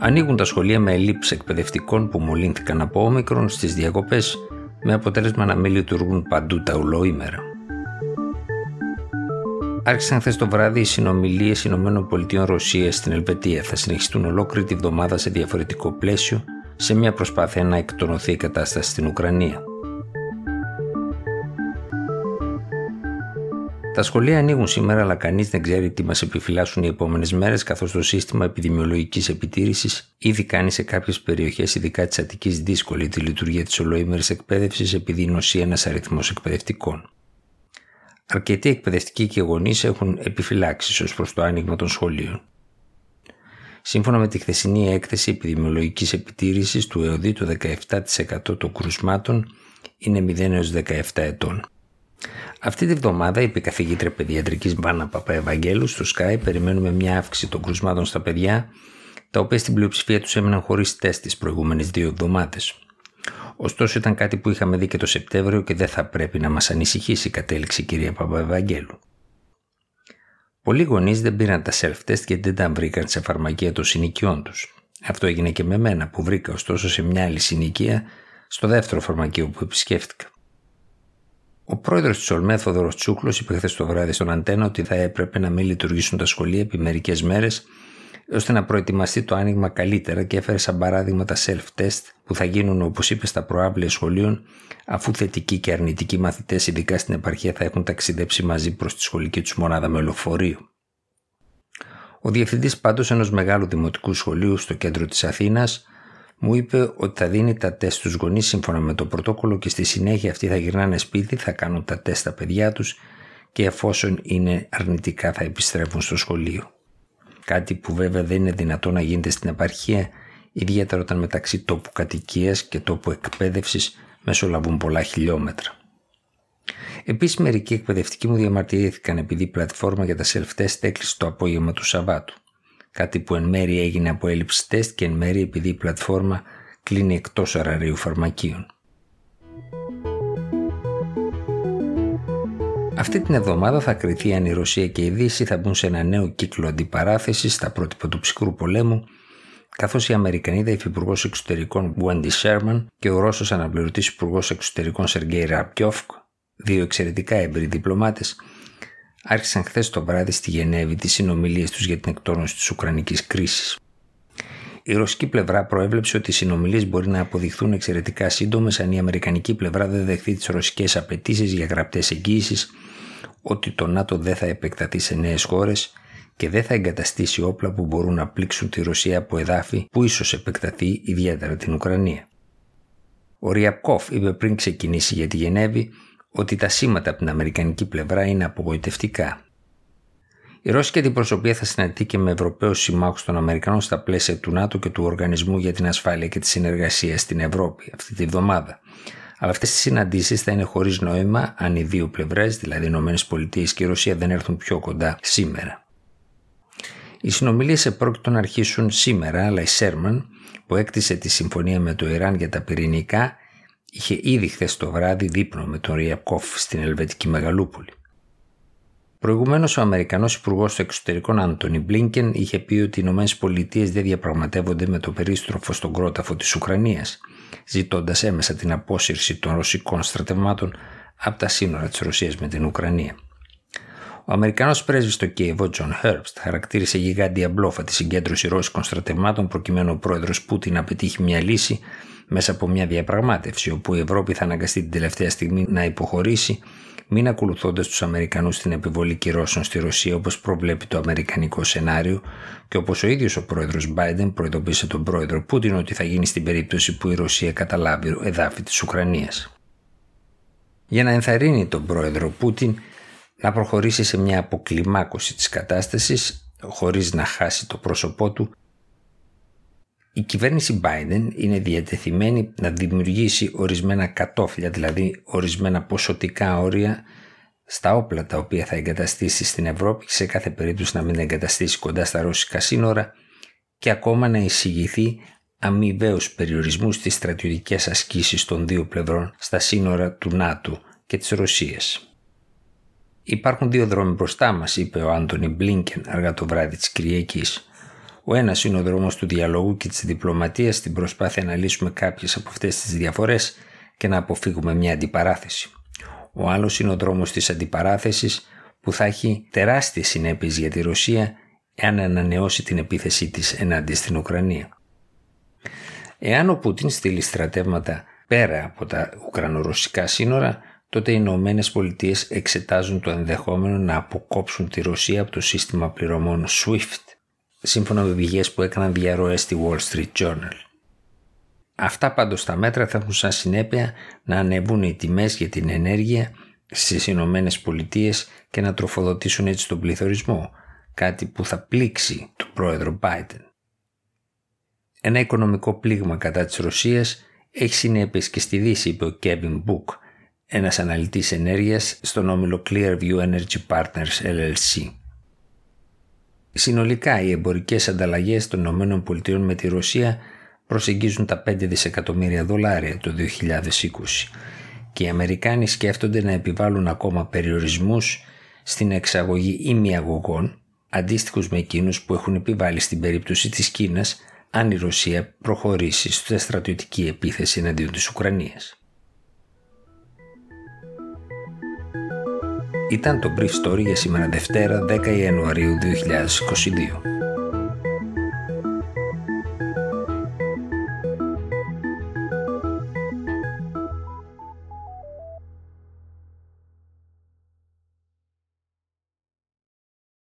Ανοίγουν τα σχολεία με ελλείψεις εκπαιδευτικών που μολύνθηκαν από όμικρον στις διακοπές με αποτέλεσμα να μην λειτουργούν παντού τα ουλοήμερα. Άρχισαν χθες το βράδυ οι συνομιλίες ΗΠΑ-Ρωσία στην Ελβετία. Θα συνεχιστούν ολόκληρη τη βδομάδα σε διαφορετικό πλαίσιο, σε μια προσπάθεια να εκτονωθεί η κατάσταση στην Ουκρανία. Τα σχολεία ανοίγουν σήμερα, αλλά κανείς δεν ξέρει τι μας επιφυλάσσουν οι επόμενες μέρες, καθώς το σύστημα επιδημιολογικής επιτήρησης ήδη κάνει σε κάποιες περιοχές, ειδικά της Αττικής, δύσκολη τη λειτουργία της ολοήμερης εκπαίδευσης, επειδή νοσεί ένας αριθμός εκπαιδευτικών. Αρκετοί εκπαιδευτικοί και γονείς έχουν επιφυλάξεις ως προς το άνοιγμα των σχολείων. Σύμφωνα με τη χθεσινή έκθεση επιδημιολογικής επιτήρησης του ΕΟΔΗ, το 17% των κρουσμάτων είναι 0 17 ετών. Αυτή τη βδομάδα, είπε η καθηγήτρια παιδιατρικής Μπάνα Παπαευαγγέλου στο Sky, περιμένουμε μια αύξηση των κρουσμάτων στα παιδιά, τα οποία στην πλειοψηφία τους έμειναν χωρίς τεστ τις προηγούμενες δύο εβδομάδες. Ωστόσο, ήταν κάτι που είχαμε δει και το Σεπτέμβριο και δεν θα πρέπει να μας ανησυχήσει, κατέληξε η κυρία Παπαευαγγέλου. Πολλοί γονείς δεν πήραν τα self-test γιατί δεν τα βρήκαν σε φαρμακεία των συνοικιών τους. Αυτό έγινε και με μένα που βρήκα ωστόσο σε μια άλλη συνοικία στο δεύτερο φαρμακείο που επισκέφτηκα. Ο πρόεδρος της ΟΛΜΕ, Θοδωρο Τσούκλος, είπε χθες το βράδυ στον Αντένα ότι θα έπρεπε να μην λειτουργήσουν τα σχολεία επί μερικές μέρες, ώστε να προετοιμαστεί το άνοιγμα καλύτερα και έφερε σαν παράδειγμα τα self-test που θα γίνουν, όπως είπε, στα προάβλια σχολείων, αφού θετικοί και αρνητικοί μαθητές, ειδικά στην επαρχία, θα έχουν ταξιδέψει μαζί προς τη σχολική τους μονάδα με λεωφορείο. Ο διευθυντής πάντως ενός μεγάλου δημοτικού σχολείου στο κέντρο της Αθήνας μου είπε ότι θα δίνει τα τεστ στους γονείς σύμφωνα με το πρωτόκολλο και στη συνέχεια αυτοί θα γυρνάνε σπίτι, θα κάνουν τα τεστ στα παιδιά τους και εφόσον είναι αρνητικά θα επιστρέφουν στο σχολείο. Κάτι που βέβαια δεν είναι δυνατό να γίνεται στην επαρχία, ιδιαίτερα όταν μεταξύ τόπου κατοικίας και τόπου εκπαίδευσης μεσολαβούν πολλά χιλιόμετρα. Επίσης, μερικοί εκπαιδευτικοί μου διαμαρτυρήθηκαν επειδή η πλατφόρμα για τα self-test έκλεισε το απόγευμα του Σαββάτου κάτι που εν μέρει έγινε από έλλειψη τεστ και εν μέρει επειδή η πλατφόρμα κλείνει εκτός αραρίου φαρμακείων. Αυτή την εβδομάδα θα κριθεί αν η Ρωσία και η Δύση θα μπουν σε ένα νέο κύκλο αντιπαράθεσης στα πρότυπα του ψυχρού πολέμου, καθώς η Αμερικανίδα Υφυπουργός Εξωτερικών Wendy Sherman και ο Ρώσος Αναπληρωτής Υπουργός Εξωτερικών Σεργέη Ραπιόφκ, δύο εξαιρετικά έμπειροι διπλωμάτες, άρχισαν χθες το βράδυ στη Γενέβη τις συνομιλίες τους για την εκτόνωση της Ουκρανικής κρίσης. Η ρωσική πλευρά προέβλεψε ότι οι συνομιλίες μπορεί να αποδειχθούν εξαιρετικά σύντομες αν η αμερικανική πλευρά δεν δεχθεί τις ρωσικές απαιτήσεις για γραπτές εγγύησεις ότι το ΝΑΤΟ δεν θα επεκταθεί σε νέες χώρες και δεν θα εγκαταστήσει όπλα που μπορούν να πλήξουν τη Ρωσία από εδάφη που ίσως επεκταθεί ιδιαίτερα την Ουκρανία. Ο Ριαπκόφ είπε πριν ξεκινήσει για τη Γενέβη ότι τα σήματα από την Αμερικανική πλευρά είναι απογοητευτικά. Η Ρώσικη αντιπροσωπεία θα συναντηθεί και με Ευρωπαίους συμμάχους των Αμερικανών στα πλαίσια του ΝΑΤΟ και του Οργανισμού για την Ασφάλεια και τη Συνεργασία στην Ευρώπη αυτή τη βδομάδα. Αλλά αυτές τις συναντήσεις θα είναι χωρίς νόημα αν οι δύο πλευρές, δηλαδή οι ΗΠΑ και η Ρωσία, δεν έρθουν πιο κοντά σήμερα. Οι συνομιλίες επρόκειτο να αρχίσουν σήμερα, αλλά η Σέρμαν, που έκτισε τη συμφωνία με το Ιράν για τα πυρηνικά, είχε ήδη χθες το βράδυ δείπνο με τον Ριαπκόφ στην Ελβετική Μεγαλούπολη. Προηγουμένως, ο Αμερικανός Υπουργός Εξωτερικών Άντωνι Μπλίνκεν είχε πει ότι οι ΗΠΑ δεν διαπραγματεύονται με το περίστροφο στον κρόταφο της Ουκρανίας, ζητώντας έμεσα την απόσυρση των ρωσικών στρατευμάτων από τα σύνορα της Ρωσίας με την Ουκρανία. Ο Αμερικανός πρέσβης στο Κίεβο, Τζον Χέρμπστ, χαρακτήρισε γιγάντια μπλόφα τη συγκέντρωση ρώσικων στρατευμάτων προκειμένου ο πρόεδρος Πούτιν να πετύχει μια λύση μέσα από μια διαπραγμάτευση όπου η Ευρώπη θα αναγκαστεί την τελευταία στιγμή να υποχωρήσει μην ακολουθώντας τους Αμερικανούς στην επιβολή κυρώσεων στη Ρωσία όπως προβλέπει το Αμερικανικό σενάριο και όπως ο ίδιος ο πρόεδρος Biden προειδοποίησε τον πρόεδρο Πούτιν ότι θα γίνει στην περίπτωση που η Ρωσία καταλάβει εδάφη της Ουκρανίας. Για να ενθαρρύνει τον πρόεδρο Πούτιν να προχωρήσει σε μια αποκλιμάκωση της κατάστασης χωρίς να χάσει το πρόσωπό του Η κυβέρνηση Biden είναι διατεθειμένη να δημιουργήσει ορισμένα κατόφλια, δηλαδή ορισμένα ποσοτικά όρια στα όπλα τα οποία θα εγκαταστήσει στην Ευρώπη και σε κάθε περίπτωση να μην εγκαταστήσει κοντά στα ρώσικα σύνορα και ακόμα να εισηγηθεί αμοιβαίους περιορισμούς στις στρατιωτικές ασκήσεις των δύο πλευρών στα σύνορα του ΝΑΤΟ και της Ρωσίας. Υπάρχουν δύο δρόμοι μπροστά μας, είπε ο Άντωνι Μπλίνκεν αργά το βράδυ της Κυριακής. Ο ένας είναι ο δρόμος του διαλόγου και της διπλωματίας στην προσπάθεια να λύσουμε κάποιες από αυτές τις διαφορές και να αποφύγουμε μια αντιπαράθεση. Ο άλλος είναι ο δρόμος της αντιπαράθεσης που θα έχει τεράστιες συνέπειες για τη Ρωσία εάν ανανεώσει την επίθεσή της ενάντια στην Ουκρανία. Εάν ο Πούτιν στείλει στρατεύματα πέρα από τα ουκρανορωσικά σύνορα, τότε οι Ηνωμένες Πολιτείες εξετάζουν το ενδεχόμενο να αποκόψουν τη Ρωσία από το σύστημα πληρωμών SWIFT σύμφωνα με πηγέ που έκαναν διαρροές στη Wall Street Journal. Αυτά πάντως τα μέτρα θα έχουν σαν συνέπεια να ανεβούν οι τιμές για την ενέργεια στις Ηνωμένες Πολιτείες και να τροφοδοτήσουν έτσι τον πληθωρισμό, κάτι που θα πλήξει τον πρόεδρο Biden. Ένα οικονομικό πλήγμα κατά της Ρωσίας έχει συνέπειες και στη Δύση, είπε ο Kevin Book, ένας αναλυτής ενέργειας στον όμιλο Clearview Energy Partners LLC. Συνολικά οι εμπορικές ανταλλαγές των ΗΠΑ με τη Ρωσία προσεγγίζουν τα 5 δισεκατομμύρια δολάρια το 2020 και οι Αμερικάνοι σκέφτονται να επιβάλλουν ακόμα περιορισμούς στην εξαγωγή ημιαγωγών αντίστοιχους με εκείνους που έχουν επιβάλει στην περίπτωση της Κίνας αν η Ρωσία προχωρήσει στη στρατιωτική επίθεση εναντίον της Ουκρανίας. Ήταν το Brief Story για σήμερα Δευτέρα 10 Ιανουαρίου 2022.